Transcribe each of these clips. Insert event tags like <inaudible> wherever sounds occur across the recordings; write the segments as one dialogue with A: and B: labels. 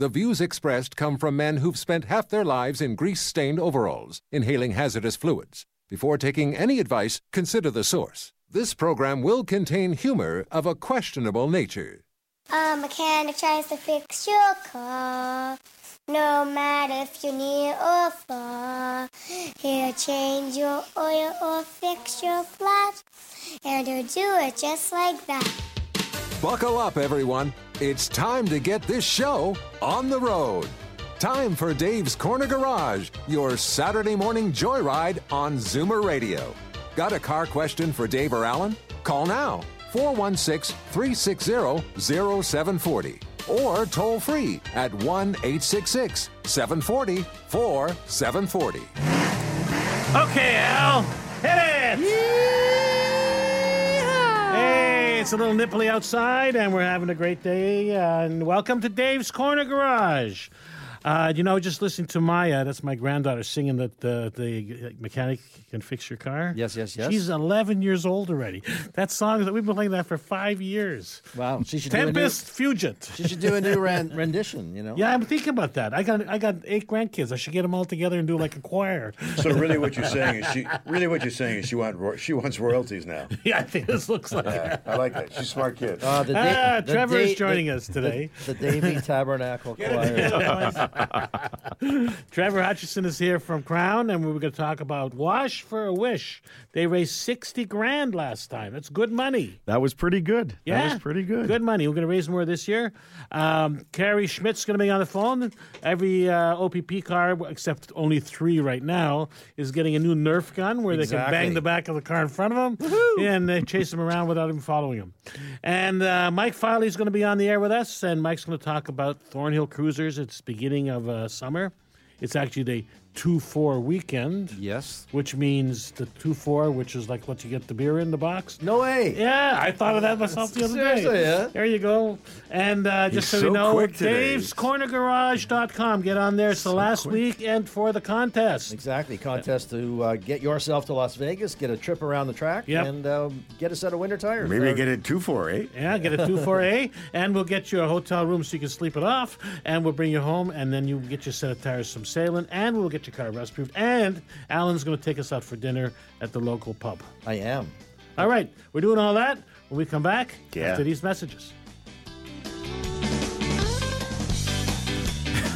A: the views expressed come from men who've spent half their lives in grease stained overalls, inhaling hazardous fluids. Before taking any advice, consider the source. This program will contain humor of a questionable nature.
B: A mechanic tries to fix your car. No matter if you're near or far, he'll change your oil or fix your flat, and he'll do it just like that.
A: Buckle up, everyone. It's time to get this show on the road. Time for Dave's Corner Garage, your Saturday morning joyride on Zoomer Radio. Got a car question for Dave or Alan? Call now 416 360 0740 or toll free at 1 866 740 4740.
C: Okay, Al, hit it! It's a little nipply outside, and we're having a great day. And welcome to Dave's Corner Garage. Uh, you know, just listening to Maya, that's my granddaughter, singing that the, the mechanic can fix your car.
D: Yes, yes, yes.
C: She's 11 years old already. That song, we've been playing that for five years.
D: Wow, she should do a new,
C: Tempus Fugit.
D: she should do a new ren- <laughs> rendition. You know.
C: Yeah, I'm thinking about that. I got I got eight grandkids. I should get them all together and do like a choir.
E: So really, what you're saying is <laughs> she really what you're saying is she want she wants royalties now. <laughs>
C: yeah, I think this looks like
E: Yeah, I like that. She's a smart kid.
D: Uh, the
C: Ah,
D: the
C: Trevor is joining
D: the-
C: us today.
D: The, the Davy Tabernacle Choir. <laughs>
C: Trevor Hutchison is here from Krown, and we were going to talk about Wash for a Wish. They raised 60 grand last time. That's good money.
F: That was pretty good.
C: Yeah.
F: That was pretty good.
C: Good money. We're going to raise more this year. Um, Kerry Schmidt's going to be on the phone. Every uh, OPP car, except only three right now, is getting a new Nerf gun where they can bang the back of the car in front of them and they chase them around without even following them. And uh, Mike Filey's going to be on the air with us, and Mike's going to talk about Thornhill Cruisers. It's beginning of uh, summer. It's actually the 2 4 weekend.
D: yes.
C: Which means the 2 4, which is like what you get the beer in the box.
D: No way.
C: Yeah, I thought of that myself the other
D: Seriously,
C: day.
D: yeah?
C: There you go. And uh, just so,
F: He's
C: you know,
F: quick today.
C: davescornergarage.com. Get on there. It's the last week and for the contest.
D: Exactly. Contest to uh, get yourself to Las Vegas, get a trip around the track,
C: Yep.
D: and uh, get a set of winter tires.
F: Maybe
D: Uh,
F: get it two four eight.
C: Yeah, get a 2 4A, and we'll get you a hotel room so you can sleep it off, and we'll bring you home, and then you get your set of tires from Sailun, and we'll get your car rust proofed, and Alan's going to take us out for dinner at the local pub.
D: I am.
C: All right, we're doing all that when we come back
F: Yeah.
C: after these messages.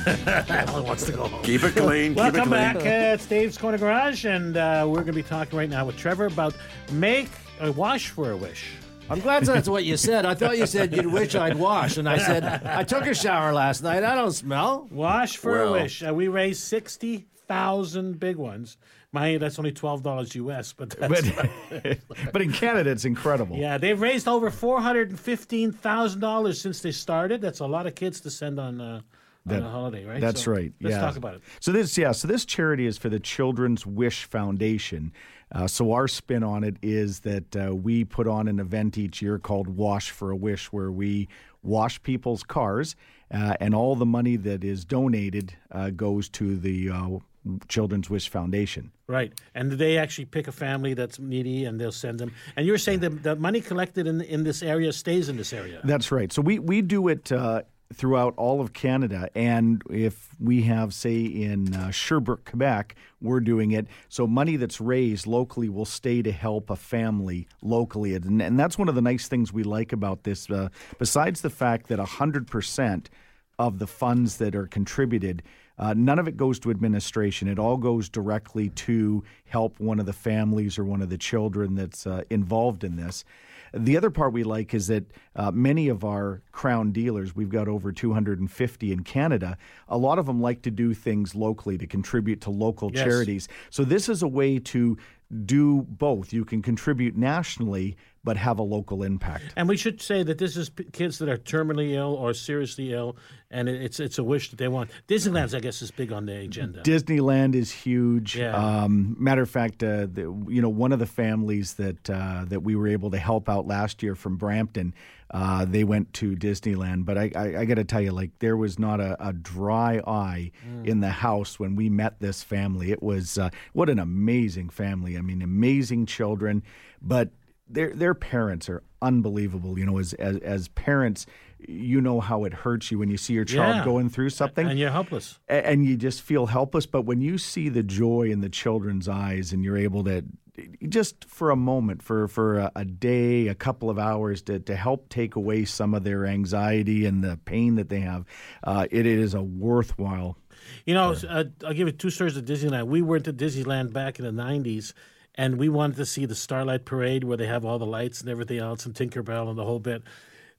C: <laughs> Alan wants to go home.
F: Keep it clean. keep
C: Welcome
F: it clean.
C: back. Uh, it's Dave's Corner Garage, and uh, we're going to be talking right now with Trevor about make a wash for a wish.
D: I'm glad that's what you said. I thought you said you'd wish I'd wash, and I said I took a shower last night. I don't smell.
C: Wash for
F: Well-
C: a wish. Uh, we raised sixty thousand big ones. My, that's only twelve dollars US, but that's
F: But, <laughs> but in Canada, it's incredible.
C: yeah, they've raised over four hundred and fifteen thousand dollars since they started. That's a lot of kids to send on uh, on a holiday, right?
F: That's
C: So,
F: right.
C: Let's
F: yeah.
C: talk about it.
F: So this, yeah, so this charity is for the Children's Wish Foundation. Uh, so our spin on it is that uh, we put on an event each year called Wash for a Wish, where we wash people's cars, uh, and all the money that is donated uh, goes to the uh, Children's Wish Foundation.
C: Right, and they actually pick a family that's needy, and they'll send them. And you're saying that the money collected in in this area stays in this area.
F: That's right. So we we do it uh, throughout all of Canada, and if we have, say, in uh, Sherbrooke, Quebec, we're doing it. So money that's raised locally will stay to help a family locally, and, and that's one of the nice things we like about this. Uh, besides the fact that hundred percent of the funds that are contributed. Uh, none of it goes to administration. It all goes directly to help one of the families or one of the children that's uh, involved in this. The other part we like is that uh, many of our Krown dealers, we've got over 250 in Canada, a lot of them like to do things locally to contribute to local
C: Yes.
F: charities. So this is a way to do both. You can contribute nationally, but have a local impact.
C: And we should say that this is p- kids that are terminally ill or seriously ill, and it- it's it's a wish that they want. Disneyland's, I guess, is big on the agenda.
F: Disneyland is huge.
C: Yeah.
F: Um, matter of fact, uh, the, you know, one of the families that uh, that we were able to help out last year from Brampton, uh, they went to Disneyland. But I, I, I got to tell you, like, there was not a, a dry eye in the house when we met this family. It was uh, what an amazing family. I mean, amazing children, but their their parents are unbelievable. You know, as as, as parents. You know how it hurts you when you see your child
C: Yeah.
F: going through something
C: and you're helpless.
F: a- and you just feel helpless. But when you see the joy in the children's eyes, and you're able to just for a moment, for for a, a day, a couple of hours, to to help take away some of their anxiety and the pain that they have, uh, it is a worthwhile.
C: You know, uh, I'll give you two stories of Disneyland. We went to Disneyland back in the '90s, and we wanted to see the Starlight Parade where they have all the lights and everything else, and Tinkerbell and the whole bit.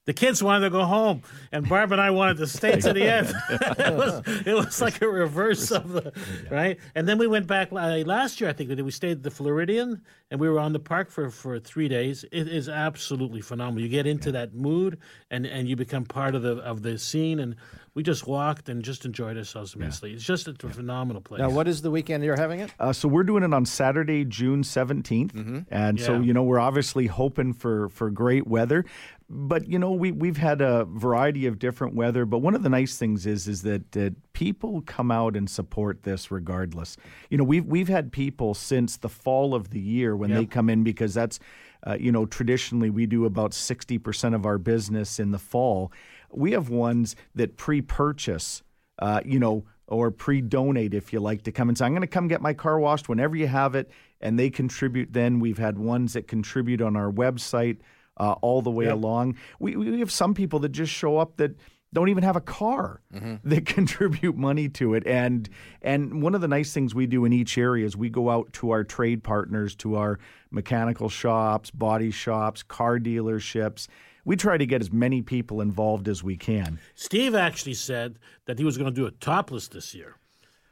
C: The kids wanted to go home, and Barb and I wanted to stay to the <laughs> end. <laughs> it, was, it was like a reverse of the right. And then we went back uh, last year. I think we. We stayed at the Floridian, and we were on the park for, for three days. It is absolutely phenomenal. You get into that mood, and, and you become part of the of the scene. And we just walked and just enjoyed ourselves immensely. It's just a phenomenal place.
D: Now, what is the weekend you're having it?
F: Uh, so we're doing it on Saturday, June 17th. And so, you know, we're obviously hoping for, for great weather. But, you know, we, we've had a variety of different weather. But one of the nice things is is that, that people come out and support this regardless. You know, we've, we've had people since the fall of the year when they come in because that's, uh, you know, traditionally we do about 60% of our business in the fall. We have ones that pre purchase uh, you know, or pre-donate if you like to come and say, I'm going to come get my car washed whenever you have it, and they contribute. Then we've had ones that contribute on our website uh, all the way along. We we have some people that just show up that don't even have a car <laughs> that contribute money to it. And and one of the nice things we do in each area is we go out to our trade partners to our mechanical shops body shops car dealerships. We try to get as many people involved as we can.
C: Steve actually said that he was going to do it topless this year.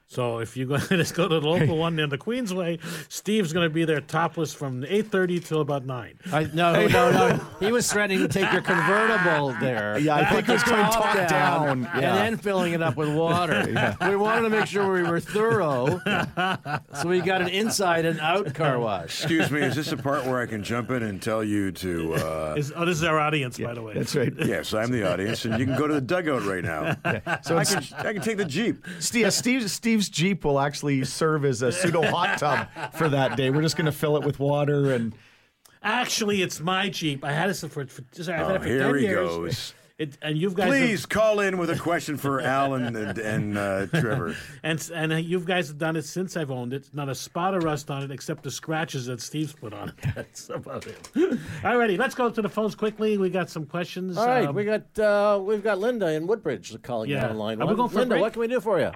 C: So if you go, <laughs> let's go to the local one in the Queensway. Steve's going to be there topless from eight thirty till about nine.
D: I, no, no, no. He was threatening to take your convertible there.
F: Yeah, I think
D: Put
F: it's
D: the
F: going
D: top
F: top down.
D: and
F: Yeah.
D: then filling it up with water. <laughs> We wanted to make sure we were thorough, so we got an inside and out car wash.
E: Excuse me, is this a part where I can jump in and tell you to? Uh,
C: Is, oh, this is our audience, by the way.
F: that's right
E: yes, I'm the audience, and you can go to the dugout right now.
F: so
E: I can, I can take the jeep.
F: Steve, Steve, Steve, Steve's Jeep will actually serve as a pseudo hot tub for that day. We're just going to fill it with water and
C: Actually, it's my Jeep. I had it for, for, I've had
E: Oh,
C: it for
E: here
C: 10
E: he
C: years.
E: goes.
C: It, and you've guys,
E: Please call in with a question for Alan and, and uh, Trevor.
C: have, <laughs> and and you guys have done it since I've owned it. Not a spot of rust on it, except the scratches that Steve's put on it. <laughs> That's about it. Alrighty, let's go to the phones quickly. We got some questions.
D: All right,
C: Um,
D: we got uh, we've got Linda in Woodbridge calling
C: Yeah.
D: down line
C: Are we
D: one.
C: going for
D: Linda,
C: break?
D: what can we do for you?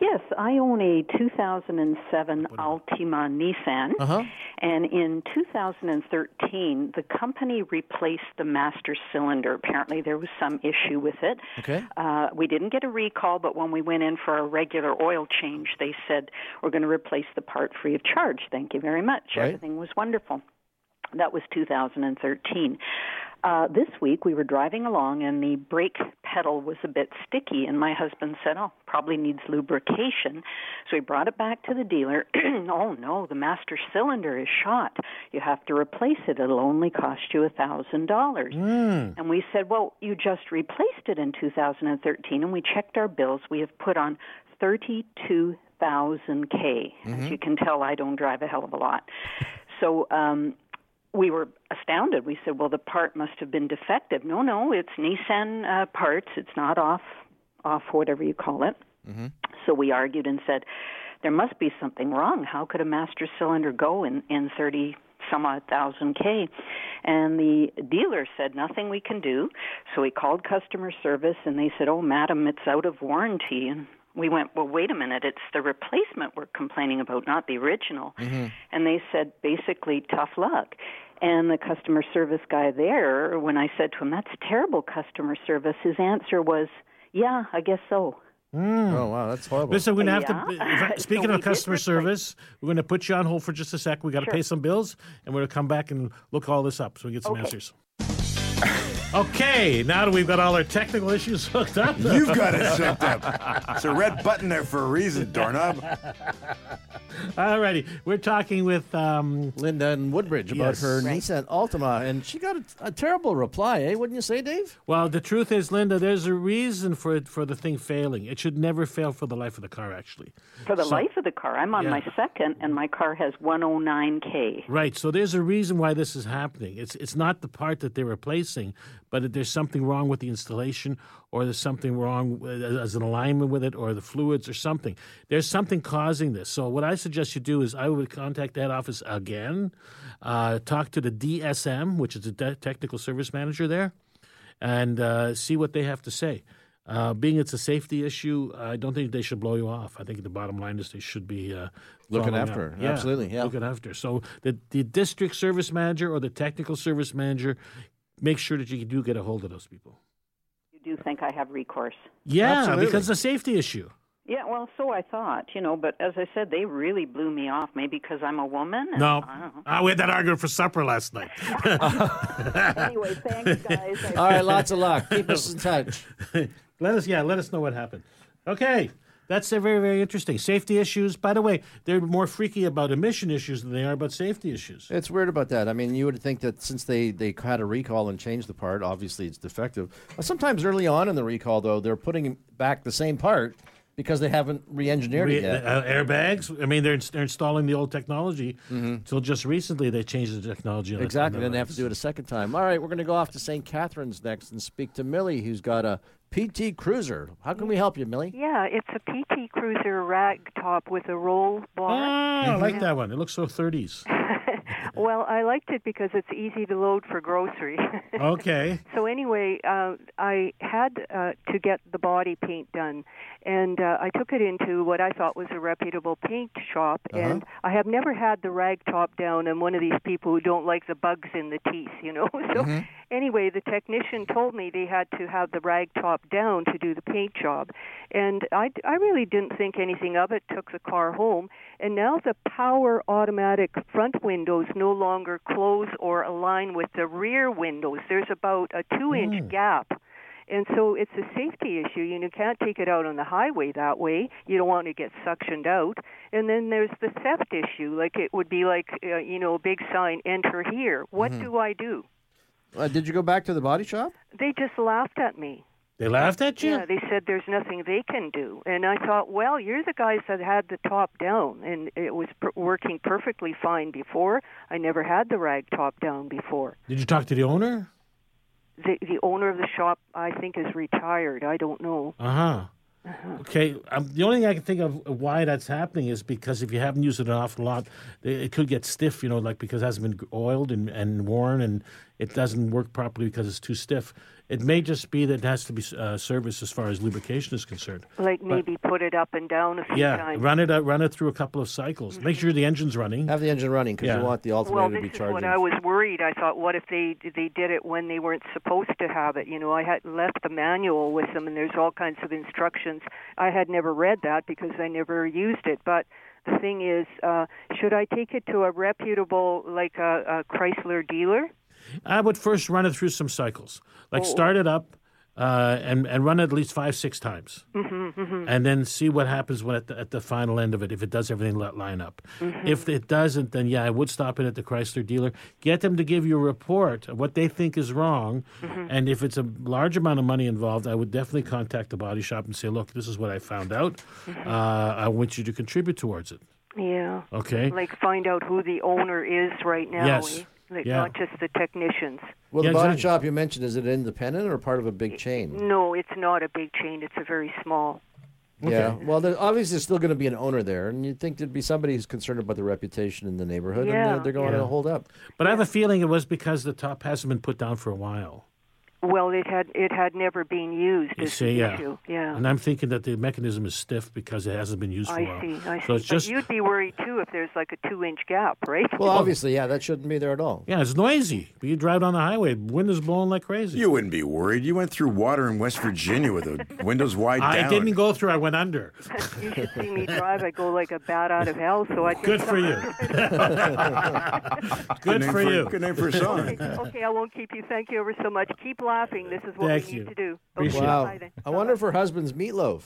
G: Yes, I own a 2007 Altima Nissan.
D: Uh-huh.
G: And in 2013, the company replaced the master cylinder. Apparently, there was some issue with it.
D: Okay.
G: Uh, we didn't get a recall, but when we went in for a regular oil change, they said, We're going to replace the part free of charge. Thank you very much.
D: Right.
G: Everything was wonderful. That was 2013. Uh, this week we were driving along and the brake pedal was a bit sticky, and my husband said, "Oh, probably needs lubrication." So we brought it back to the dealer. <clears throat> oh no, the master cylinder is shot. You have to replace it. It'll only cost you a thousand dollars. And we said, "Well, you just replaced it in 2013," and we checked our bills. We have put on 32,000 k. As you can tell, I don't drive a hell of a lot. So um, we were astounded. We said, "Well, the part must have been defective." No, no, it's Nissan uh, parts. It's not off, off whatever you call it. So we argued and said, "There must be something wrong. How could a master cylinder go in in thirty some odd thousand K?" And the dealer said, "Nothing we can do." So we called customer service, and they said, "Oh, madam, it's out of warranty." And we went, well, wait a minute, it's the replacement we're complaining about, not the original. Mm-hmm. And they said, basically, tough luck. And the customer service guy there, when I said to him, that's terrible customer service, his answer was, yeah, I guess so. Mm.
D: Oh wow, that's horrible.
C: Listen, we're going to
G: Yeah.
C: have to. if I-
G: So <laughs>
C: Speaking of customer service, we're going to put you on hold for just a sec. We got to
G: Sure.
C: pay some bills, and we're going to come back and look all this up so we get some
G: Okay.
C: answers. Okay, now that we've got all our technical issues <laughs> hooked up,
E: You've got it hooked up. It's a red button there for a reason, doorknob.
C: Alrighty, we're talking with um,
D: Linda in Woodbridge about
C: Yes.
D: her
G: Right.
D: Nissan Altima, and she got a, a terrible reply, eh? Wouldn't you say, Dave?
C: Well, the truth is, Linda, there's a reason for it, for the thing failing. It should never fail for the life of the car, actually.
G: For the
C: So-
G: life of the car, I'm on
C: Yeah.
G: my second, and my car has 109k.
C: Right. So there's a reason why this is happening. It's it's not the part that they're replacing, but there's something wrong with the installation, or there's something wrong as an alignment with it, or the fluids, or something. There's something causing this. So what I suggest you do is I would contact that office again, uh, talk to the DSM, which is the de- technical service manager there, and uh, see what they have to say. Uh, being it's a safety issue, I don't think they should blow you off. I think the bottom line is they should be uh,
D: Looking after her. Absolutely, yeah.
C: looking after. So the the district service manager or the technical service manager, make sure that you do get a hold of those people.
G: You do think I have recourse?
C: Yeah,
D: Absolutely.
C: because it's a safety issue.
G: Yeah, well, so I thought, you know, but as I said, they really blew me off. Maybe because I'm a woman. and
C: No,
G: I don't know.
C: Ah, we had that argument for supper last night. <laughs>
G: Anyway, thanks, <laughs> guys. I
D: All right, lots of luck. Keep us in touch. <laughs>
C: let us, yeah, let us know what happened. Okay, that's very very interesting. Safety issues. By the way, they're more freaky about emission issues than they are about safety issues.
D: It's weird about that. I mean, you would think that since they, they had a recall and changed the part, obviously it's defective. Sometimes early on in the recall, though, they're putting back the same part because they haven't re-engineered
C: Re-
D: it yet.
C: uh, airbags. I mean, they're they're installing the old technology. Until just recently, they changed the technology. on
D: Mm-hmm. Exactly. Then they have to do it a second time. All right, we're going to go off to St. Catharines next and speak to Millie, who's got a PT Cruiser. How can we help you, Millie?
H: Yeah, it's a PT Cruiser rag top with a roll bar.
C: Ah, I like that one. It looks so 30s. <laughs>
H: well, I liked it because it's easy to load for grocery. <laughs>
C: Okay.
H: so anyway, uh, I had uh, to get the body paint done, and uh, I took it into what I thought was a reputable paint shop. And I have never had the rag top down. I'm one of these people who don't like the bugs in the teeth, you know. <laughs> so anyway, the technician told me they had to have the rag top down to do the paint job, and I, I really didn't think anything of it. Took the car home, and now the power automatic front windows no longer close or align with the rear windows. There's about a two-inch gap. And so it's a safety issue. You know, can't take it out on the highway that way. You don't want to get suctioned out. And then there's the theft issue. Like it would be like, uh, you know, a big sign, enter here. What do I do?
D: Uh, did you go back to the body shop?
H: They just laughed at me.
C: They laughed at you?
H: Yeah, they said there's nothing they can do. And I thought, well, you're the guys that had the top down, and it was per- working perfectly fine before. I never had the rag top down before.
C: Did you talk to the owner?
H: The the owner of the shop, I think, is retired. I don't know.
C: Uh huh. Okay. Um, the only thing I can think of why that's happening is because if you haven't used it an awful lot, it it could get stiff, you know, like because it hasn't been oiled and, and worn and it doesn't work properly because it's too stiff. It may just be that it has to be uh, serviced as far as lubrication is concerned.
H: Like maybe put it up and down a few
C: Yeah,
H: times.
C: run it uh, run it through a couple of cycles. Make sure the engine's running.
D: Have the engine running because
C: Yeah.
D: you want the alternator
H: this
D: to be charging.
H: Well, this is
D: charging.
H: what I was worried. I thought, what if they they did it when they weren't supposed to have it? You know, I had left the manual with them, and there's all kinds of instructions. I had never read that because I never used it. But the thing is, uh, should I take it to a reputable, like a, a Chrysler dealer?
C: I would first run it through some cycles, like oh. start it up. Uh, and and run it at least five six times, mm-hmm, mm-hmm. and then see what happens when at the, at the final end of it if it does everything line up. Mm-hmm. If it doesn't, then yeah, I would stop it at the Chrysler dealer. Get them to give you a report of what they think is wrong, and if it's a large amount of money involved, I would definitely contact the body shop and say, look, this is what I found out. Uh, I want you to contribute towards it.
H: Yeah.
C: Okay.
H: Like find out who the owner is right now.
C: Yes.
H: Eh? Like
C: Yeah.
H: not just the technicians.
D: well,
C: Yeah,
D: the body
C: exactly.
D: shop you mentioned is it independent or part of a big chain?
H: No, it's not a big chain. It's a very small.
D: Yeah. Well, there, obviously, there's still going to be an owner there, and you'd think there'd be somebody who's concerned about the reputation in the neighborhood, and they're, they're going
C: yeah.
D: to hold up.
C: But I have a feeling it was because the top hasn't been put down for a while.
H: Well, it had it had never been used.
C: You
H: is
C: see,
H: the
C: yeah.
H: issue. Yeah.
C: And I'm thinking that the mechanism is stiff because it hasn't been used for a
H: I
C: while.
H: see. I see.
C: So it's
H: but you'd be worried too if there's like a two-inch gap, right?
D: Well, obviously, yeah, that shouldn't be there at all.
C: yeah, it's noisy. You drive down the highway, wind is blowing like crazy.
E: You wouldn't be worried. You went through water in West Virginia with the windows wide
C: I
E: down.
C: didn't go through. I went under. <laughs>
H: you should see me drive. I go like a bat out of hell. So I
C: Good for you. <laughs> Good
E: name
C: for you.
E: Good name for a song.
H: Okay, <laughs> okay, I won't keep you. Thank you ever so much. Keep laughing. This is what
C: Thank
H: we
C: you.
H: need to do.
C: Appreciate
D: Wow.
H: bye then.
D: I wonder if her husband's meatloaf.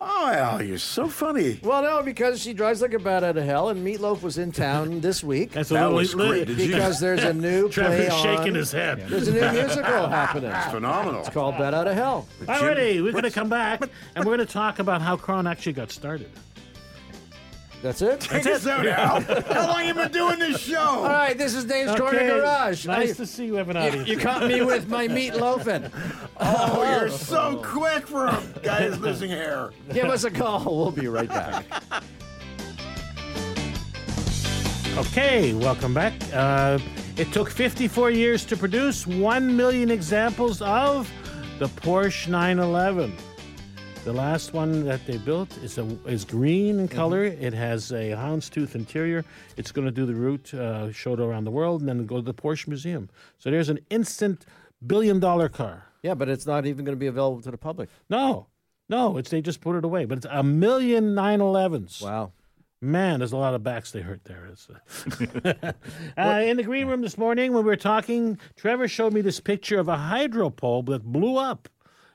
E: Oh, Al, you're so funny.
D: Well, no, because she drives like a bat out of hell, and Meat Loaf was in town <laughs> this week
C: That's a
E: That was great. Did you-
D: because there's a new <laughs> play
C: Trevor's
D: on.
C: shaking his head.
D: There's a new musical <laughs> happening.
E: It's phenomenal.
D: It's called Bat Out of Hell.
C: Alrighty, we're going to come back and we're going to talk about how Krown actually got started.
D: That's it.
E: Take us out, Al. <laughs> How long you been doing this show?
D: All right, this is Dave's Corner
C: Okay,
D: Garage.
C: Nice
D: I-
C: to see you have an
D: you,
C: audience.
D: you caught me with my meatloafing. <laughs>
E: Oh, you're so quick for a guy who's losing hair.
D: Give us a call. We'll be right back.
C: Okay, welcome back. Uh, it took 54 years to produce 1 million examples of the Porsche 911. The last one that they built is a, is green in color. It has a houndstooth interior. It's going to do the route, uh, show it around the world, and then go to the Porsche Museum. So there's an instant billion dollar car.
D: Yeah, but it's not even going to be available to the public.
C: No, no, it's they just put it away. But it's a million 911s.
D: Wow.
C: Man, there's a lot of backs they hurt there. It's, <laughs> <laughs> uh, in the green room this morning, when we were talking, Trevor showed me this picture of a hydro pole that blew up.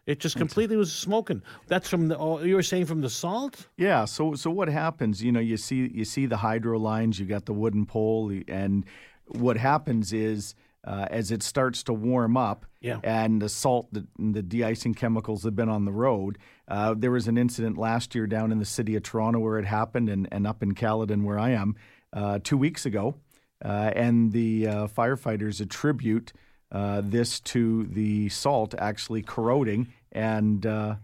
C: It just completely was smoking. That's from the. Oh, you were saying from the salt?
F: Yeah. So so what happens? You know, you see you see the hydro lines. You got the wooden pole, and what happens is uh, as it starts to warm up,
C: Yeah.
F: and the salt, the, the de-icing chemicals have been on the road. Uh, there was an incident last year down in the city of Toronto where it happened, and, and up in Caledon where I am uh, two weeks ago, uh, and the uh, firefighters attribute. Uh, this to the salt actually corroding and uh,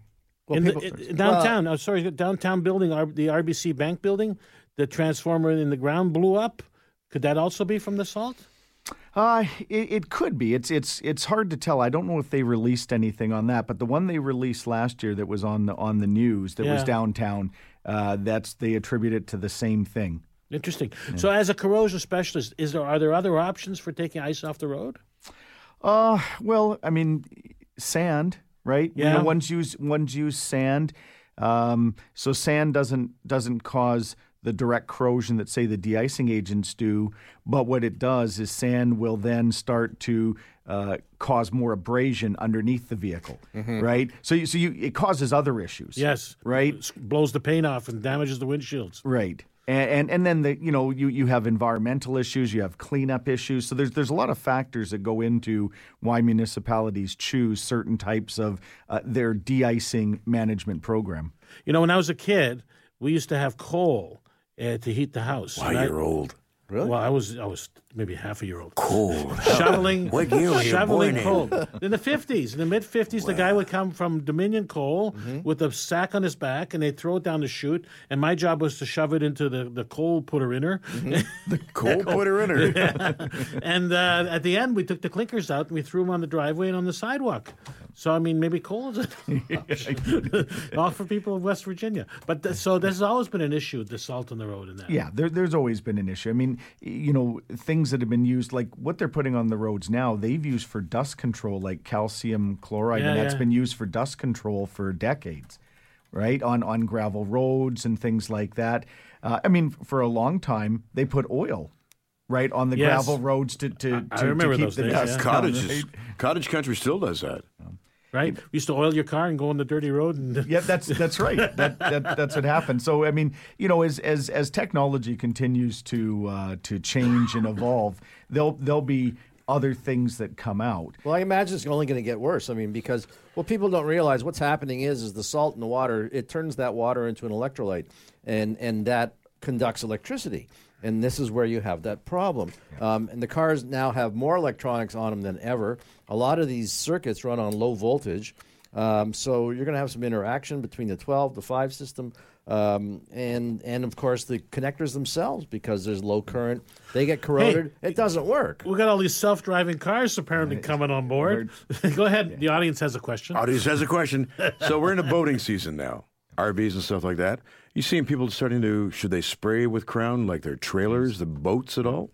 C: in the, in- downtown, oh, sorry, downtown building, the RBC Bank building, the transformer in the ground blew up. Could that also be from the salt?
F: Uh, it, it could be. It's it's it's hard to tell. I don't know if they released anything on that, but the one they released last year that was on the on the news that was downtown, uh, that's they attribute it to the same thing.
C: Interesting. So, as a corrosion specialist, is there are there other options for taking ice off the road?
F: Uh, well, I mean, sand, right? You
C: Yeah.
F: know, one's use one's use sand. Um, so sand doesn't doesn't cause the direct corrosion that say the de-icing agents do, but what it does is sand will then start to uh, cause more abrasion underneath the vehicle, right? So you, so you it causes other issues.
C: Yes.
F: Right.
C: S- Blows the paint off and damages the windshields.
F: Right. And, and and then the you know you you have environmental issues, you have cleanup issues. So there's there's a lot of factors that go into why municipalities choose certain types of uh, their de-icing management program.
C: You know, when I was a kid, we used to have coal uh, to heat the house.
E: Wow,
C: And
E: you're old.
D: Really?
C: Well, I was I was maybe half a year old.
E: Cold.
C: Shoveling,
E: What year were you
C: shoveling
E: born in?
C: coal in the fifties, in the mid fifties. The guy would come from Dominion Coal
E: Mm-hmm.
C: with a sack on his back, and they'd throw it down the chute. And my job was to shove it into the, the coal putter inner.
E: Mm-hmm. <laughs> coal putter in her. <laughs>
C: and uh, at the end, we took the clinkers out and we threw them on the driveway and on the sidewalk. So I mean, maybe coal is all <laughs> for people of West Virginia. But th- so this has always been an issue: the salt on the road and that.
F: Yeah, there, there's always been an issue. I mean, you know, things that have been used, like what they're putting on the roads now, they've used for dust control, like calcium chloride,
C: Yeah,
F: and that's
C: yeah.
F: been used for dust control for decades, right? On on gravel roads and things like that. Uh, I mean, for a long time, they put oil. Right on the
C: Yes.
F: gravel roads to to, to,
C: I- I remember
F: to keep
C: those
F: the
C: days,
F: dust
C: yeah.
F: down,
E: Cottages.
F: right?
E: Cottage country still does that.
C: Right? We used to oil your car and go on the dirty road and
F: Yeah, that's that's right. <laughs> That, that that's what happened. So I mean, you know, as as as technology continues to uh, to change and evolve, there'll there'll be other things that come out.
D: Well, I imagine it's only going to get worse. I mean, because what people don't realize, what's happening is, is the salt in the water it turns that water into an electrolyte, and and that conducts electricity. And this is where you have that problem. Um, and the cars now have more electronics on them than ever. A lot of these circuits run on low voltage. Um, so you're going to have some interaction between the 12, the 5 system, Um, and and of course the connectors themselves because there's low current, they get corroded. it doesn't work.
C: We got all these self-driving cars apparently coming on board. <laughs> Go ahead. The audience has a question.
E: Audience has a question. <laughs> so we're in a boating season now, RVs and stuff like that. You seeing people starting to should they spray with Krown like their trailers, the boats at all?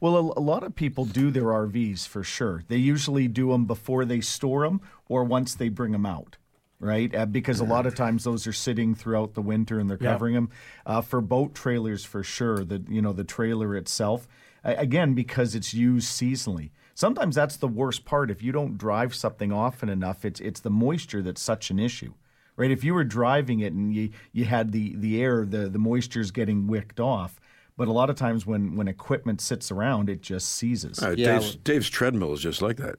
F: Well, a, a lot of people do their RVs for sure. They usually do them before they store them or once they bring them out. Right, uh, because a lot of times those are sitting throughout the winter and they're
C: Yeah.
F: covering them. Uh, for boat trailers, for sure, the you know the trailer itself, a- again because it's used seasonally. Sometimes that's the worst part. If you don't drive something often enough, it's it's the moisture that's such an issue right? If you were driving it and you you had the the air, the the moisture's getting wicked off. But a lot of times when when equipment sits around, it just seizes.
E: Uh,
D: Yeah,
E: Dave's, Dave's treadmill is just like that.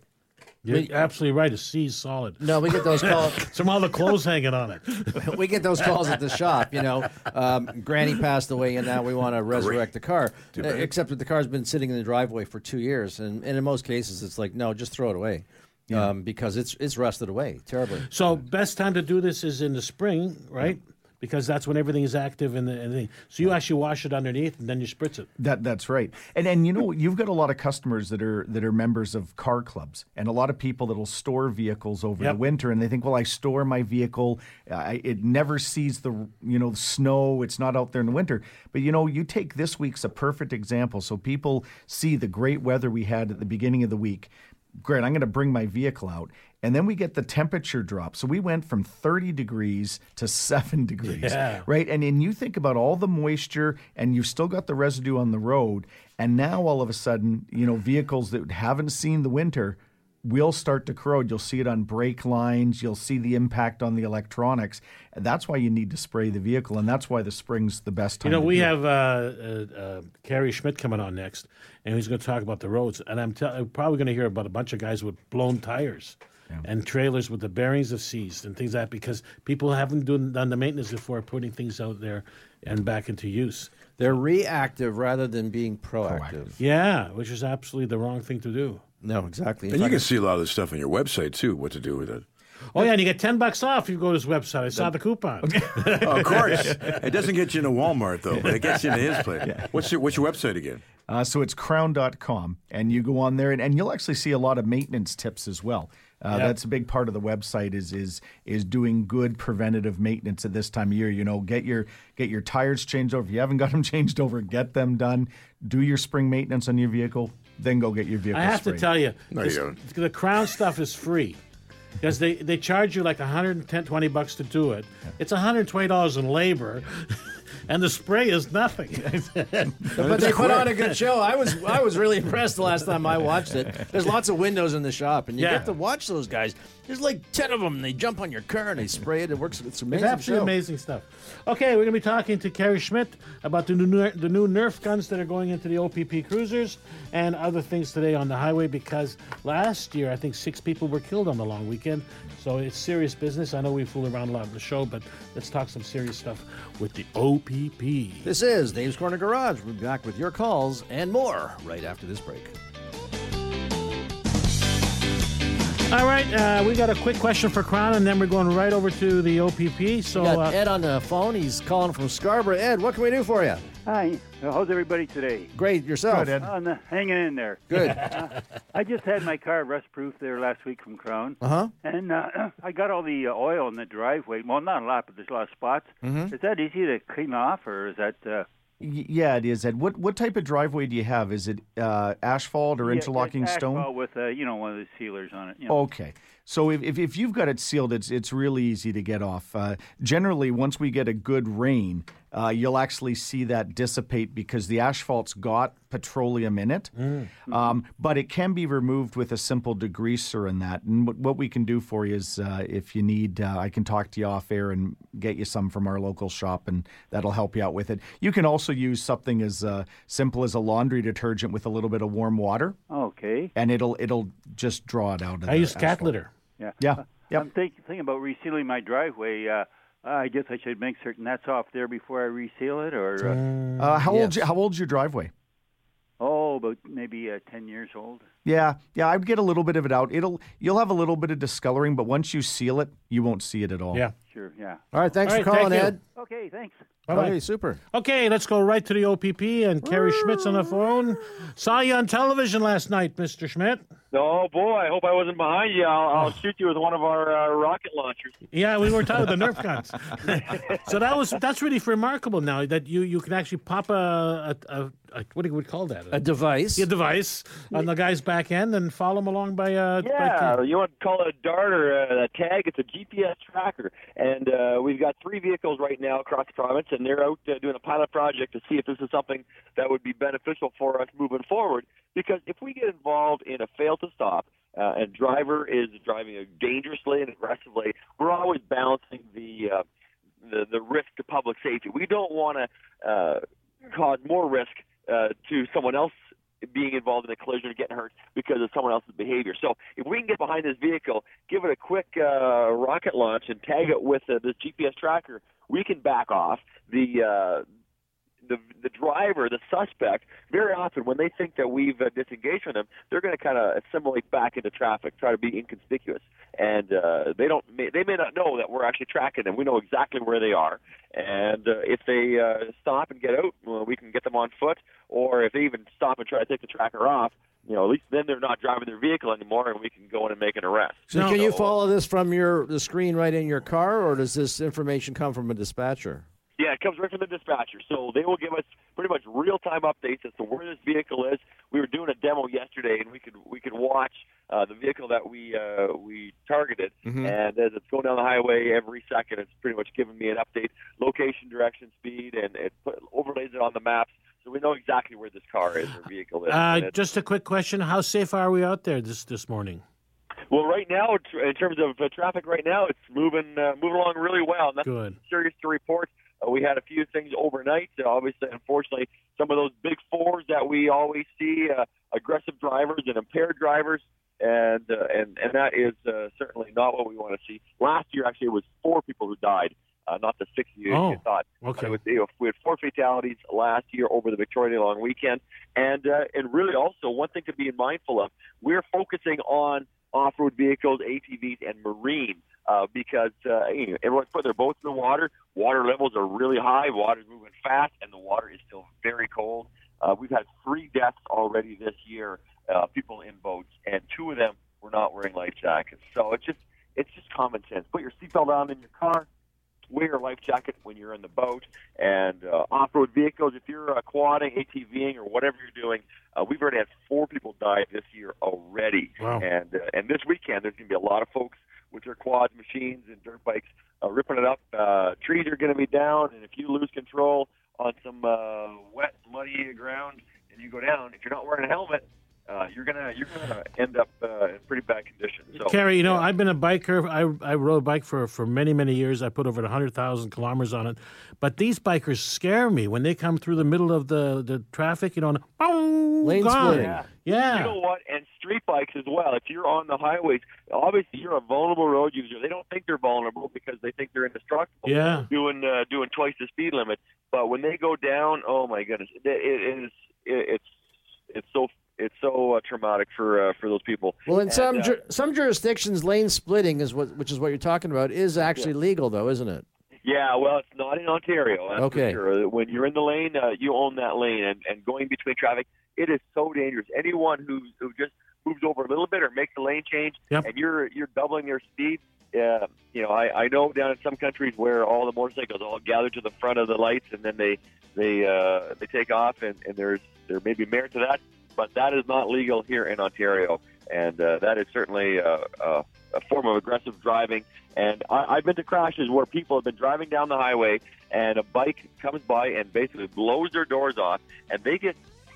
C: You're absolutely right. A C's solid.
D: No, we get those <laughs> calls.
C: Some all the clothes hanging on it. <laughs>
D: we get those calls at the shop. You know, um, Granny passed away, and now we want to resurrect the car. Uh, except that the car's been sitting in the driveway for two years, and, and in most cases, it's like, no, just throw it away, um, because it's it's rusted away terribly.
C: So best time to do this is in the spring, right? Because that's when everything is active and the, and the so you actually wash it underneath and then you spritz it.
F: That that's right. And and you know you've got a lot of customers that are that are members of car clubs, and a lot of people that'll store vehicles over
C: Yep.
F: the winter, and they think, well, I store my vehicle, I, it never sees the you know the snow, it's not out there in the winter. But you know, you take this week's a perfect example, so people see the great weather we had at the beginning of the week. Great, I'm going to bring my vehicle out. And then we get the temperature drop. So we went from 30 degrees to 7 <laughs> degrees
C: Yeah.
F: right? And then you think about all the moisture, and you've still got the residue on the road, and now all of a sudden, you know, vehicles that haven't seen the winter will start to corrode. You'll see it on brake lines. You'll see the impact on the electronics. That's why you need to spray the vehicle, and that's why the spring's the best time.
C: You know,
F: to
C: we
F: do it.
C: have uh, uh, uh, Kerry Schmidt coming on next, and he's going to talk about the roads. And I'm tell- probably going to hear about a bunch of guys with blown tires and trailers with the bearings have seized and things like that because people haven't done, done the maintenance before putting things out there and back into use.
D: They're reactive rather than being proactive.
C: Yeah, which is absolutely the wrong thing to do.
D: No, exactly. In
E: And you
D: fact,
E: can see a lot of this stuff on your website too. What to do with it?
C: Oh yeah, and you get ten bucks off if you go to his website. I saw the coupon. <laughs>
E: Of course, <laughs> it doesn't get you into Walmart though, but it gets you into his place. What's your What's your website again?
F: Uh, so it's krown.com, and you go on there, and, and you'll actually see a lot of maintenance tips as well. Uh,
C: Yep.
F: That's a big part of the website is is is doing good preventative maintenance at this time of year. You know, get your get your tires changed over. If you haven't got them <laughs> changed over, get them done. Do your spring maintenance on your vehicle, then go get your vehicle.
C: I have to tell you,
E: No,
C: this-
E: don't.
C: the Krown stuff is free. Because they, they charge you like 110, 20 bucks to do it. It's $120 in labor, and the spray is nothing. <laughs>
D: but they put on a good show. I was I was really impressed the last time I watched it. There's lots of windows in the shop, and you
C: Yeah.
D: get to watch those guys. There's like ten of them. They jump on your car and they spray it. It works. It's
C: It's
D: amazing.
C: absolutely
D: show.
C: amazing stuff. Okay, we're going to be talking to Kerry Schmidt about the new, the new Nerf guns that are going into the OPP cruisers and other things today on the highway because last year I think six people were killed on the long weekend. So it's serious business. I know we fool around a lot on the show, but let's talk some serious stuff with the OPP.
D: This is Dave's Corner Garage. We'll be back with your calls and more right after this break.
C: All right, uh, we got a quick question for Krown, and then we're going right over to the OPP. So,
D: We got
C: uh,
D: Ed on the phone. He's calling from Scarborough. Ed, what can we do for you?
I: Hi, how's everybody today?
D: Great, yourself.
F: Good, Ed.
I: On the, hanging in there.
D: Good. <laughs>
I: I just had my car rust proof there last week from Krown,
D: Uh huh.
I: and uh, <clears throat> I got all the uh, oil in the driveway. Well, not a lot, but there's a lot of spots.
D: Mm-hmm.
I: Is that easy to clean off, or is that uh,
F: Y- Yeah, it is, Ed. What what type of driveway do you have? Is it uh, asphalt or
I: yeah,
F: interlocking
I: it's
F: stone?
I: asphalt with uh, you know one of the sealers on it? You know?
F: Okay. So if, if, if you've got it sealed, it's it's really easy to get off. Uh, generally, once we get a good rain, uh, you'll actually see that dissipate because the asphalt's got petroleum in it. Um, but it can be removed with a simple degreaser and that. And what, what we can do for you is, uh, if you need, uh, I can talk to you off air and get you some from our local shop, and that'll help you out with it. You can also use something as uh, simple as a laundry detergent with a little bit of warm water,
I: Okay.
F: and it'll it'll just draw it out. Of
C: I
F: the
C: use cat litter.
I: Yeah.
F: Yeah. Yep.
I: I'm think, thinking about resealing my driveway. Uh, I guess I should make certain that's off there before I reseal it, or uh,
F: Uh, how old
D: Yes.
F: how old's your driveway?
I: oh, about maybe uh, ten years old.
F: Yeah, yeah, I'd get a little bit of it out. It'll you'll have a little bit of discoloring, but once you seal it, you won't see it at all.
C: Yeah.
I: Sure, yeah.
D: All right, thanks
C: All
D: for calling,
C: thank you.
D: Ed.
I: Okay, thanks.
C: Bye-bye.
D: Okay, super.
C: Okay, let's go right to the OPP and Kerry Schmidt's on the phone. Saw you on television last night, Mr. Schmidt.
J: Oh boy, I hope I wasn't behind you. I'll, I'll shoot you with one of our uh, rocket launchers.
C: Yeah, we were talking the Nerf guns. <laughs> so that was that's really remarkable now that you, you can actually pop a, a, a, a what do you would call that
D: A device.
C: a device on the guy's back end and follow him along by uh by
J: Yeah,
C: key.
J: you want to call it a dart or a, a tag? It's a GPS tracker, and uh, we've got three vehicles right now across the province, and they're out uh, doing a pilot project to see if this is something that would be beneficial for us moving forward. Because if we get involved in a fail to stop, uh, and driver is driving dangerously and aggressively, we're always balancing the uh, the the risk to public safety. We don't want to uh, cause more risk uh, to someone else being involved in a collision or getting hurt because of someone else's behavior. So if we can get behind this vehicle, give it a quick uh, rocket launch, and tag it with uh, this GPS tracker, we can back off the. Uh, the the driver, the suspect, very often when they think that we've uh, disengaged from them, they're going to kind of assimilate back into traffic, try to be inconspicuous, and uh, they don't. May, they may not know that we're actually tracking them. We know exactly where they are, and uh, if they uh, stop and get out, well, we can get them on foot, or if they even stop and try to take the tracker off. You know, at least then they're not driving their vehicle anymore, and we can go in and make an arrest.
D: So can you follow this from your the screen right in your car, or does this information come from a dispatcher?
J: Yeah, it comes right from the dispatcher. So they will give us pretty much real time updates as to where this vehicle is. We were doing a demo yesterday, and we could we could watch uh, the vehicle that we uh, we targeted,
D: Mhm.
J: and as it's going down the highway every second, it's pretty much giving me an update, location, direction, speed, and it put, overlays it on the maps, so we know exactly where this car is or vehicle is.
C: Uh, just a quick question: How safe are we out there this this morning?
J: well, right now, in terms of uh, traffic, right now it's moving uh, moving along really well. Nothing
C: Good.
J: serious to report. Uh, we had a few things overnight. Uh, obviously, unfortunately, some of those big fours that we always see, uh, aggressive drivers and impaired drivers, and uh, and and that is uh, certainly not what we want to see. Last year, actually, it was four people who died, uh, not the six you,
C: Oh,
J: you thought.
C: okay.
J: Was, you know, we had four fatalities last year over the Victoria Day long weekend, and uh, and really also one thing to be mindful of: we're focusing on off-road vehicles, ATVs, and marine uh, because uh, you know, everyone's putting their boats in the water. Water levels are really high. Water's moving fast, and the water is still very cold. Uh, we've had three deaths already this year, uh, people in boats, and two of them were not wearing life jackets. So it's just it's just common sense. Put your seatbelt on in your car. Wear your life jacket when you're in the boat and uh, off-road vehicles. If you're uh, quadding, ATVing, or whatever you're doing, uh, we've already had four people die this year already.
C: Wow.
J: And uh, and this weekend there's going to be a lot of folks with their quads, machines, and dirt bikes uh, ripping it up. Uh, trees are going to be down, and if you lose control on some uh, wet, muddy ground and you go down, if you're not wearing a helmet, uh, you're gonna you're gonna end up uh, in pretty bad condition. So,
C: Kerry, you know, I've been a biker. I, I rode a bike for, for many, many years. I put over 100,000 kilometers on it. But these bikers scare me when they come through the middle of the, the traffic, you know, and boom,
D: Lane splitting.
J: Yeah.
C: Yeah.
J: You know what? And street bikes as well. If you're on the highways, obviously you're a vulnerable road user. They don't think they're vulnerable because they think they're indestructible.
C: Yeah.
J: Doing uh, doing twice the speed limit. But when they go down, oh my goodness, it, it is it, it's it's so it's so uh, traumatic for uh, for those people.
D: Well, in
J: And,
D: some
J: uh,
D: ju- some jurisdictions, lane splitting is what which is what you're talking about is actually legal, though, isn't it?
J: Yeah, well, it's not in Ontario. That's
D: Okay.
J: For sure. When you're in the lane, uh, you own that lane, and, and going between traffic, it is so dangerous. Anyone who who just moves over a little bit or makes a lane change,
C: Yep.
J: and you're you're doubling their speed. Uh, you know, I, I know down in some countries where all the motorcycles all gather to the front of the lights, and then they they uh, they take off, and, and there's there may be merit to that, but that is not legal here in Ontario, and uh, that is certainly uh, uh, a form of aggressive driving. And I, I've been to crashes where people have been driving down the highway and a bike comes by and basically blows their doors off, and they get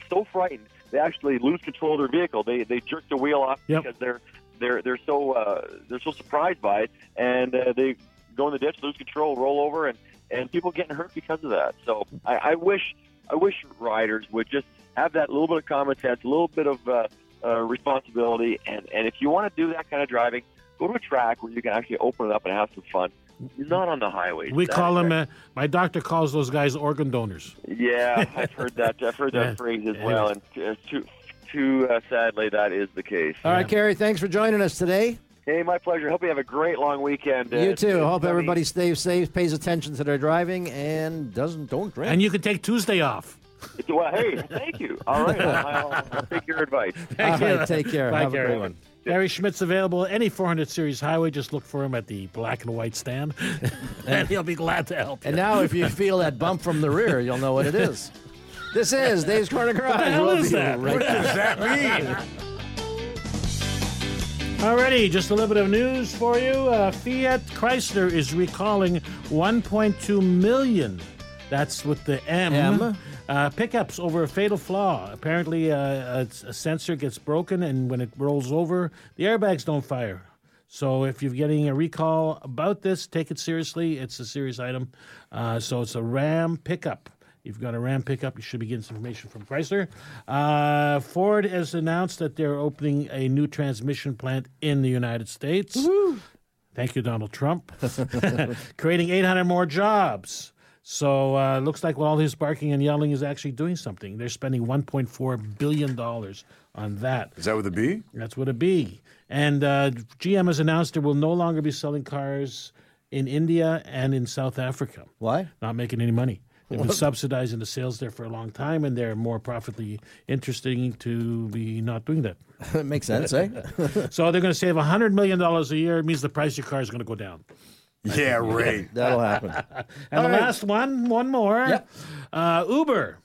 J: so frightened they actually lose control of their vehicle. They they jerk the wheel off
C: Yep.
J: because they're they're they're so uh, they're so surprised by it, and uh, they go in the ditch, lose control, roll over, and and people getting hurt because of that. So I, I wish I wish riders would just have that little bit of common sense, a little bit of uh, uh, responsibility, and and if you want to do that kind of driving, go to a track where you can actually open it up and have some fun. Not on the highways.
C: We call them. Uh, my doctor calls those guys organ donors.
J: Yeah, I've heard that. I've heard that <laughs>
C: Yeah.
J: phrase as well, and uh, too, too uh, sadly, that is the case.
D: All right, Kerry, thanks for joining us today.
J: Hey, my pleasure. Hope you have a great long weekend.
D: You
J: Uh,
D: too. Hope everybody stays safe, pays attention to their driving, and doesn't don't drink.
C: And you can take Tuesday off. <laughs>
J: Well, hey, thank you. All right, I'll, I'll take your advice. <laughs>
D: All right, take care.
C: Bye,
D: Have a great one.
C: Kerry Schmidt's available at any 400 series highway. Just look for him at the black and white stand, <laughs> and he'll be glad to help you.
D: And now, if you feel that bump from the rear, you'll know what it is. This is Dave's Corner Garage.
C: What the hell
D: We'll
C: is that?
D: right
C: What
D: back.
C: does that mean? Alrighty, just a little bit of news for you. Uh, Fiat Chrysler is recalling 1.2 million. That's with the M.
D: M.
C: Uh, pickups over a fatal flaw. Apparently, uh, a, a sensor gets broken, and when it rolls over, the airbags don't fire. So, if you're getting a recall about this, take it seriously. It's a serious item. Uh, so, it's a Ram pickup. If you've got a Ram pickup, you should be getting some information from Chrysler. Uh, Ford has announced that they're opening a new transmission plant in the United States. Thank you, Donald Trump. <laughs> Creating 800 more jobs. So uh, looks like all his barking and yelling is actually doing something. They're spending 1.4 billion dollars on that.
E: Is that with a B?
C: That's what a B. And uh, GM has announced it will no longer be selling cars in India and in South Africa.
D: Why?
C: Not making any money. They've been subsidizing the sales there for a long time, and they're more profitably interesting to be not doing that. <laughs>
D: That makes sense, eh? <laughs>
C: so they're going to save $100 million a year. It means the price of your car is going to go down.
E: Yeah, right.
D: That'll happen. <laughs>
C: And
D: All
C: the
D: right.
C: last one, one more.
D: Yep.
C: Uh, Uber,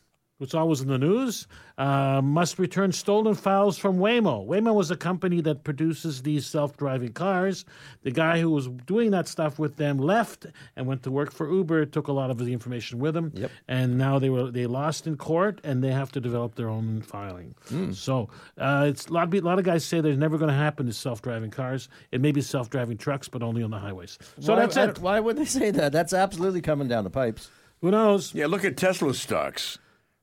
C: which always in the news, uh, must return stolen files from Waymo. Waymo was a company that produces these self-driving cars. The guy who was doing that stuff with them left and went to work for Uber. Took a lot of the information with him.
D: Yep.
C: And now they were they lost in court, and they have to develop their own filing.
D: Hmm.
C: So uh, it's a lot. Of, a lot of guys say there's never going to happen to self-driving cars. It may be self-driving trucks, but only on the highways. So
D: why,
C: that's it.
D: Why would they say that? That's absolutely coming down the pipes.
C: Who knows?
E: Yeah, look at Tesla stocks.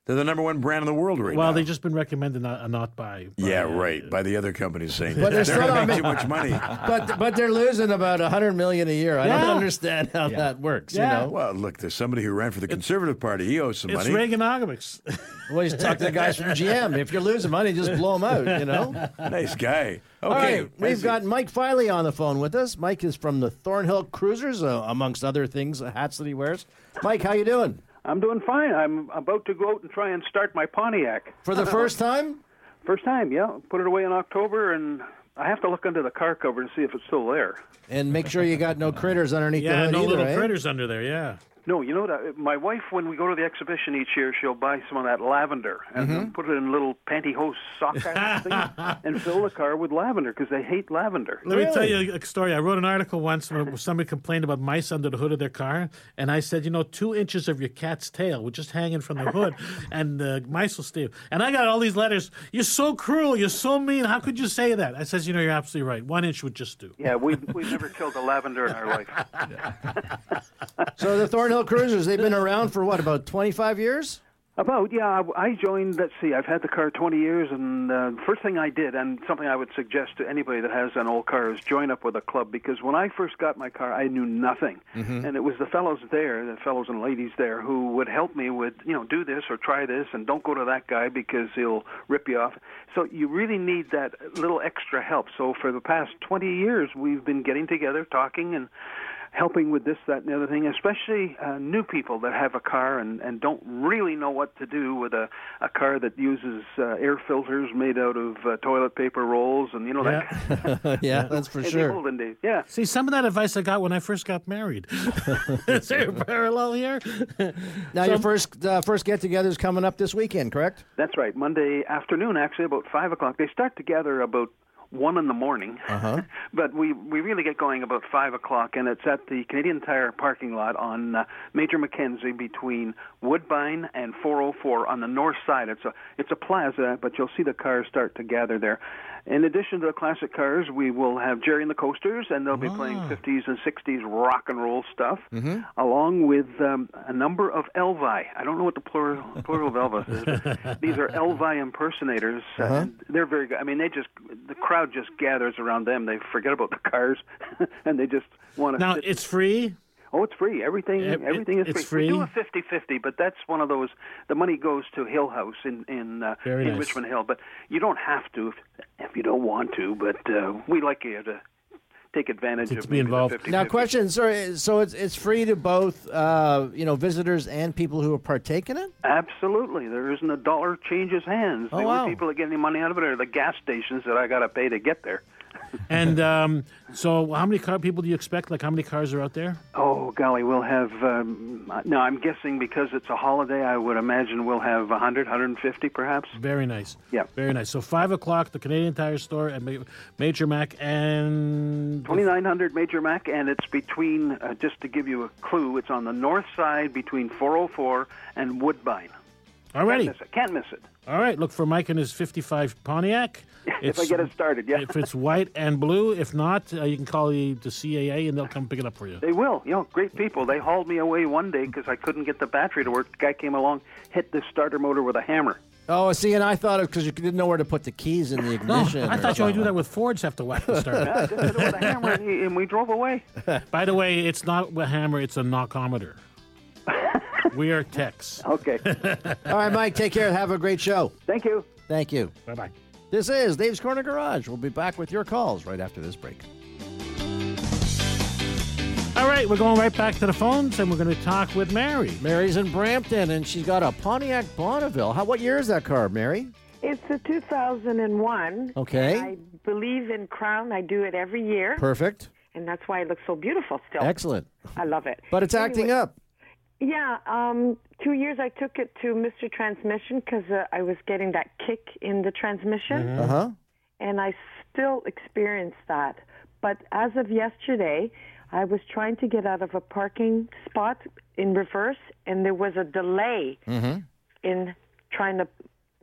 E: They're the number one brand in the world right now.
C: Well,
E: now.
C: they've just been recommended not, not by. by,
E: yeah,
C: uh,
E: right. By the other companies saying
D: But they're
E: they're
D: still
E: going to make too much money. <laughs>
D: But but they're losing about a hundred million a year. I
C: Yeah.
D: don't understand how that works.
C: Yeah.
D: You know,
E: Well, look, there's somebody who ran for the Conservative Party. He owes some money.
C: It's
E: money.
C: Reaganomics. <laughs>
D: well, you talk to the guys from GM. If you're losing money, just blow them out. You know. <laughs>
E: nice guy. Okay,
D: All right, we've got Mike Filey on the phone with us. Mike is from the Thornhill Cruisers, uh, amongst other things, uh, hats that he wears. Mike, how you doing?
I: I'm doing fine. I'm about to go out and try and start my Pontiac.
D: For the first time?
I: First time, yeah. Put it away in October, and I have to look under the car cover to see if it's still there.
D: And make sure you got no critters underneath the
C: yeah,
D: hood
C: no
D: either,
C: little
D: eh?
C: critters under there. Yeah.
I: No, you know what? My wife, when we go to the exhibition each year, she'll buy some of that lavender and then put it in little pantyhose sock <laughs> kind thing and fill the car with lavender because they hate lavender.
C: Let me tell you a story. I wrote an article once where somebody complained about mice under the hood of their car, and I said, you know, two inches of your cat's tail would just hanging from the hood, <laughs> and the mice will stay. And I got all these letters. You're so cruel. You're so mean. How could you say that? I says, you know, you're absolutely right. One inch would just do.
I: Yeah, we we've never killed a lavender in our life. <laughs>
D: So the Thornhill Cruisers, they've been around for what, about 25 years?
I: About yeah, I I joined. Let's see, I've had the car 20 years, and uh, first thing I did, and something I would suggest to anybody that has an old car, is join up with a club. Because when I first got my car, I knew nothing, and it was the fellows there, the fellows and ladies there, who would help me with, you know, do this or try this, and don't go to that guy because he'll rip you off. So you really need that little extra help. So for the past 20 years, we've been getting together, talking, and helping with this, that, and the other thing, especially uh, new people that have a car and, and don't really know what to do with a, a car that uses uh, air filters made out of uh, toilet paper rolls and, you know, that.
D: yeah, <laughs> that's for
I: in the
D: sure.
I: olden days. Yeah.
C: See, some of that advice I got when I first got married. <laughs> Is there a parallel here? <laughs>
D: Now, your first uh, first get together is coming up this weekend, correct?
I: That's right. Monday afternoon, actually, about 5 o'clock. They start together about 1 in the morning.
D: Uh-huh. <laughs>
I: but we we really get going about 5 o'clock, and it's at the Canadian Tire parking lot on uh, Major Mackenzie between Woodbine and 404 on the north side. It's a it's a plaza, but you'll see the cars start to gather there. In addition to the classic cars, we will have Jerry and the Coasters, and they'll be playing 50s and 60s rock and roll stuff, along with um, a number of Elvi. I don't know what the plural, plural of Elvis is, but <laughs> these are Elvi impersonators. and they're very good. I mean, they just the crowd crowd just gathers around them. They forget about the cars, <laughs> and they just want to.
C: Now
I: sit.
C: it's free.
I: Oh, it's free. Everything,
C: Ev-
I: everything is
C: it's
I: free. We
C: free?
I: do a 50-50, but that's one of those. The money goes to Hill House in in, uh, in
C: nice.
I: Richmond Hill, but you don't have to if, if you don't want to. But uh, we like you to take advantage
C: To-
I: of
C: to be
I: maybe the
C: involved.
I: 50-50.
D: Now, question, sorry. So it's it's free to both, uh, you know, visitors and people who partake in it.
I: Absolutely, there isn't a dollar changes hands.
D: Oh,
I: the
D: wow.
I: only people that get any money out of it are the gas stations that I got to pay to get there. <laughs>
C: And um, so, how many car people do you expect? Like, how many cars are out there?
I: Oh golly, we'll have. Um, no, I'm guessing because it's a holiday. I would imagine we'll have 100, 150, perhaps.
C: Very nice.
I: Yeah.
C: Very nice. So five o'clock, the Canadian Tire Store at Major Mac and
I: 2900 Major Mac, and it's between. Uh, just to give you a clue, it's on the north side between 404 and Woodbine.
C: Alrighty.
I: Can't miss it. Can't miss it.
C: All right, look for Mike and his 55 Pontiac. <laughs>
I: if I get it started, yeah.
C: If it's white and blue, if not, uh, you can call the, the CAA and they'll come pick it up for you.
I: They will. You know, great people. They hauled me away one day because I couldn't get the battery to work. The guy came along, hit the starter motor with a hammer.
D: Oh, see, and I thought it because you didn't know where to put the keys in the <laughs>
C: No,
D: ignition.
C: I
D: or
C: thought you only do that with Fords have to whack <laughs> the
I: Yeah,
C: starter.
I: just hit it with a hammer, and, he, and we drove away.
C: By the way, it's not a hammer, it's a knockometer. We are techs.
I: Okay. <laughs>
D: All right, Mike, take care. Have a great show.
I: Thank you.
D: Thank you.
C: Bye bye.
D: This is Dave's Corner Garage. We'll be back with your calls right after this break.
C: All right, we're going right back to the phones and we're going to talk with Mary.
D: Mary's in Brampton, and she's got a Pontiac Bonneville. How? What year is that car, Mary?
K: It's a 2001.
D: Okay.
K: I believe in Krown. I do it every year.
D: Perfect.
K: And that's why it looks so beautiful still.
D: Excellent.
K: I love it.
D: But it's acting up.
K: Yeah. Um, two years I took it to Mr. Transmission because uh, I was getting that kick in the transmission.
D: Uh huh.
K: And I still experience that. But as of yesterday, I was trying to get out of a parking spot in reverse, and there was a delay
D: Mm-hmm.
K: in trying to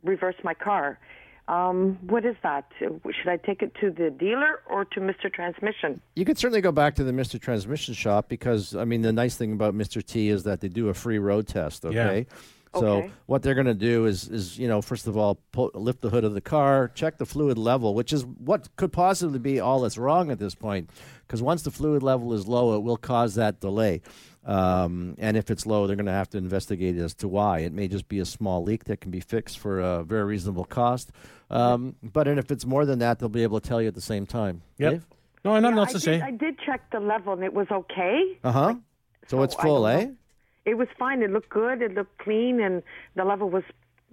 K: reverse my car. Um, what is that? Should I take it to the dealer or to Mr. Transmission?
D: You could certainly go back to the Mr. Transmission shop because I mean the nice thing about Mr. T is that they do a free road test. Okay. So
K: Okay.
D: what they're going to do is is you know first of all pull, lift the hood of the car, check the fluid level, which is what could possibly be all that's wrong at this point, because once the fluid level is low, it will cause that delay. Um, and if it's low, they're going to have to investigate as to why. It may just be a small leak that can be fixed for a very reasonable cost. Um, but and if it's more than that, they'll be able to tell you at the same time.
C: Yep.
D: Dave?
C: No, I know
K: Yeah,
C: nothing
K: I
C: to
K: did,
C: say.
K: I did check the level and it was okay.
D: Uh huh. So it's full, eh?
K: know. It was fine. It looked good. It looked clean, and the level was,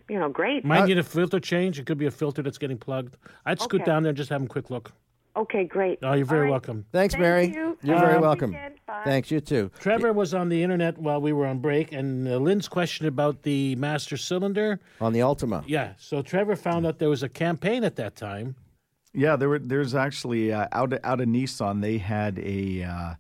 K: you know, great.
C: Might need a filter change. It could be a filter that's getting plugged. I'd scoot
K: Okay.
C: down there and just have a quick look.
K: Okay, great.
C: Oh, you're very
K: All right.
C: welcome.
D: Thanks,
K: Thank
D: Mary.
K: you.
D: You're
K: Have
D: very welcome. Thanks, you too.
C: Trevor was on the internet while we were on break, and uh, Lynn's question about the master cylinder.
D: On the Altima.
C: Yeah, so Trevor found out there was a campaign at that time.
F: Yeah, there were. There's actually uh, out out of Nissan. They had a uh,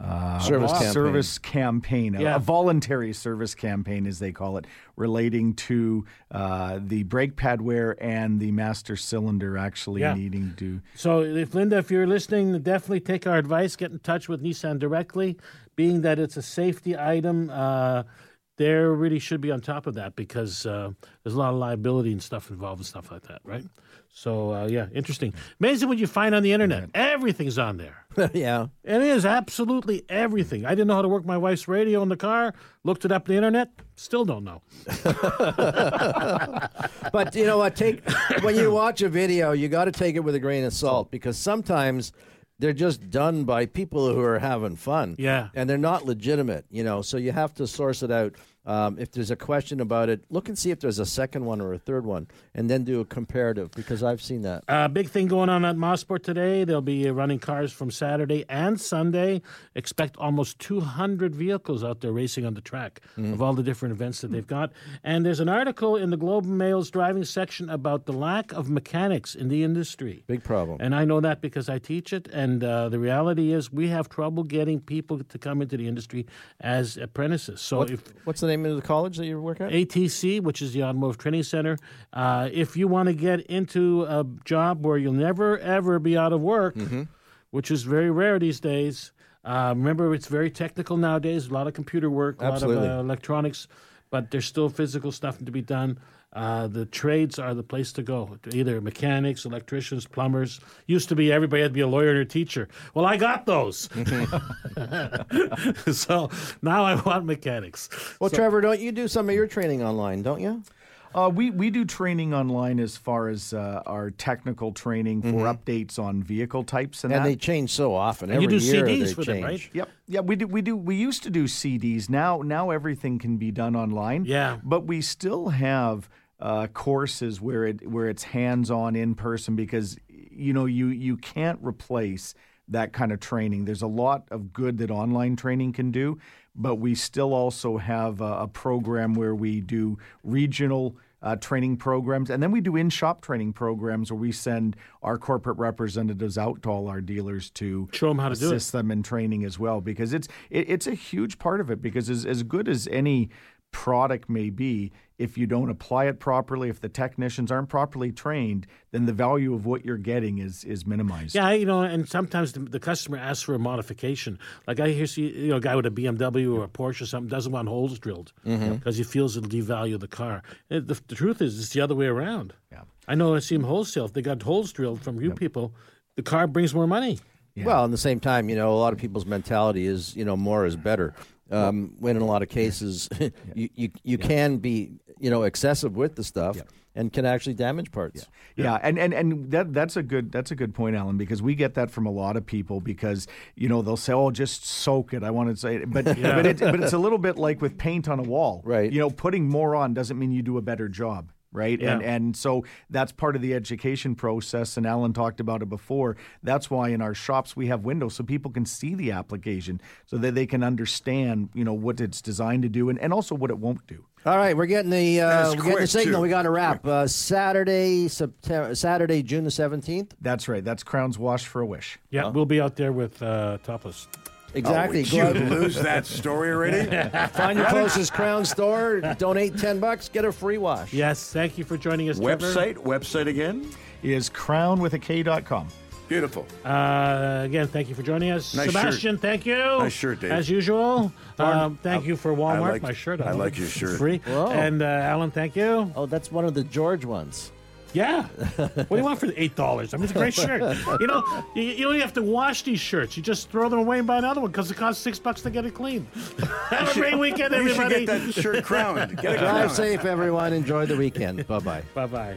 F: uh,
D: Service campaign.
F: service campaign, a,
C: Yeah.
F: a voluntary service campaign, as they call it, relating to uh, the brake pad wear and the master cylinder actually
C: Yeah.
F: needing to.
C: So, if Linda, if you're listening, definitely take our advice. Get in touch with Nissan directly, being that it's a safety item. Uh, they really should be on top of that because uh, there's a lot of liability and stuff involved and stuff like that, right? So, uh, yeah, interesting. Amazing what you find on the internet. Everything's on there. <laughs>
D: yeah.
C: It is absolutely everything. I didn't know how to work my wife's radio in the car. Looked it up on the internet. Still don't know. <laughs>
D: But you know what? Take when you watch a video, you got to take it with a grain of salt because sometimes they're just done by people who are having fun.
C: Yeah.
D: and they're not legitimate. You know, so you have to source it out. Um, if there's a question about it, look and see if there's a second one or a third one, and then do a comparative because I've seen that.
C: Uh, big thing going on at Mosport today. They'll be running cars from Saturday and Sunday. Expect almost 200 vehicles out there racing on the track of all the different events that they've got. And there's an article in the Globe and Mail's driving section about the lack of mechanics in the industry.
D: Big problem.
C: And I know that because I teach it. And uh, the reality is, we have trouble getting people to come into the industry as apprentices. So
D: What-
C: if
D: what's the name of the college that you work at?
C: ATC, which is the Automotive Training Center. Uh, if you want to get into a job where you'll never ever be out of work,
D: Mm-hmm.
C: which is very rare these days. Uh, remember, it's very technical nowadays. A lot of computer work, a
D: Absolutely.
C: lot of uh, electronics. But there's still physical stuff to be done. Uh, the trades are the place to go. Either mechanics, electricians, plumbers. Used to be everybody had to be a lawyer or a teacher. Well, I got those. <laughs> <laughs> so now I want mechanics.
D: Well,
C: So-
D: Trevor, don't you do some of your training online, don't you?
F: Uh, we we do training online as far as uh, our technical training for
D: Mhm.
F: updates on vehicle types and,
D: And
F: that.
D: they change so often.
F: And you do
D: year
F: CDs
D: they
F: with it,
D: change.
F: right? Yep. Yeah, we do. We do. We used to do CDs. Now, now everything can be done online.
C: Yeah.
F: But we still have uh, courses where it where it's hands on in person because you know you you can't replace that kind of training. There's a lot of good that online training can do, but we still also have a, a program where we do regional uh, training programs, and then we do in-shop training programs where we send our corporate representatives out to all our dealers to
C: show them how to do it.
F: assist them in training as well, because it's it, it's a huge part of it. Because as as good as any product may be, if you don't apply it properly, if the technicians aren't properly trained, then the value of what you're getting is is minimized.
C: Yeah, you know, and sometimes the, the customer asks for a modification. Like I hear, see, you know, a guy with a BMW or a Porsche or something doesn't want holes drilled
D: Mhm.
C: because he feels it'll devalue the car. The, the truth is, it's the other way around. Yeah, I know. I see them wholesale. If they got holes drilled from you people, the car brings more money.
D: Well, at the same time, you know, a lot of people's mentality is, you know, more is better. Um, when in a lot of cases, <laughs> you, you, you can be, you know, excessive with the stuff and can actually damage parts.
F: Yeah, and, and, and that that's a good that's a good point, Alan, because we get that from a lot of people because you know they'll say, "Oh, just soak it." I want to say, but
D: Yeah.
F: but, it, but it's a little bit like with paint on a wall,
D: Right.
F: You know, putting more on doesn't mean you do a better job. Right. And
C: Yeah.
F: and so that's part of the education process. And Alan talked about it before. That's why in our shops we have windows so people can see the application so that they can understand, you know, what it's designed to do and, and also what it won't do.
D: All right, we're getting the uh, we're getting the signal.
F: too.
D: We got to wrap. Uh, Saturday, September, Saturday, June the seventeenth.
F: That's right. That's Krown's Wash for a Wish.
C: Yeah, we'll be out there with uh, topless.
D: Exactly.
E: would
D: Go
E: you lose that story already? <laughs>
D: Find your closest Krown store. Donate ten bucks. Get a free wash.
C: Yes, thank you for joining us. Trevor.
E: Website, website again?
F: Is crown with a K.com.
E: Beautiful.
C: Uh, again, thank you for joining us,
E: Nice
C: Sebastian.
E: shirt.
C: Thank you.
E: Nice shirt, Dave.
C: As usual. Um, thank you for Walmart.
E: I like-
C: my shirt.
E: I
C: love
E: like your shirt.
C: Free.
D: Whoa.
C: And uh, Alan, thank you.
D: Oh, that's one of the George ones.
C: Yeah. what do you want for eight dollars? I mean, it's a great shirt. You know, you, you don't even have to wash these shirts. You just throw them away and buy another one because it costs six bucks to get it clean. <laughs> have a great <laughs> weekend, everybody.
E: you should
C: everybody.
E: get that shirt crowned. Get a
D: Drive
E: crown.
D: safe, everyone. Enjoy the weekend. Bye bye.
C: Bye bye.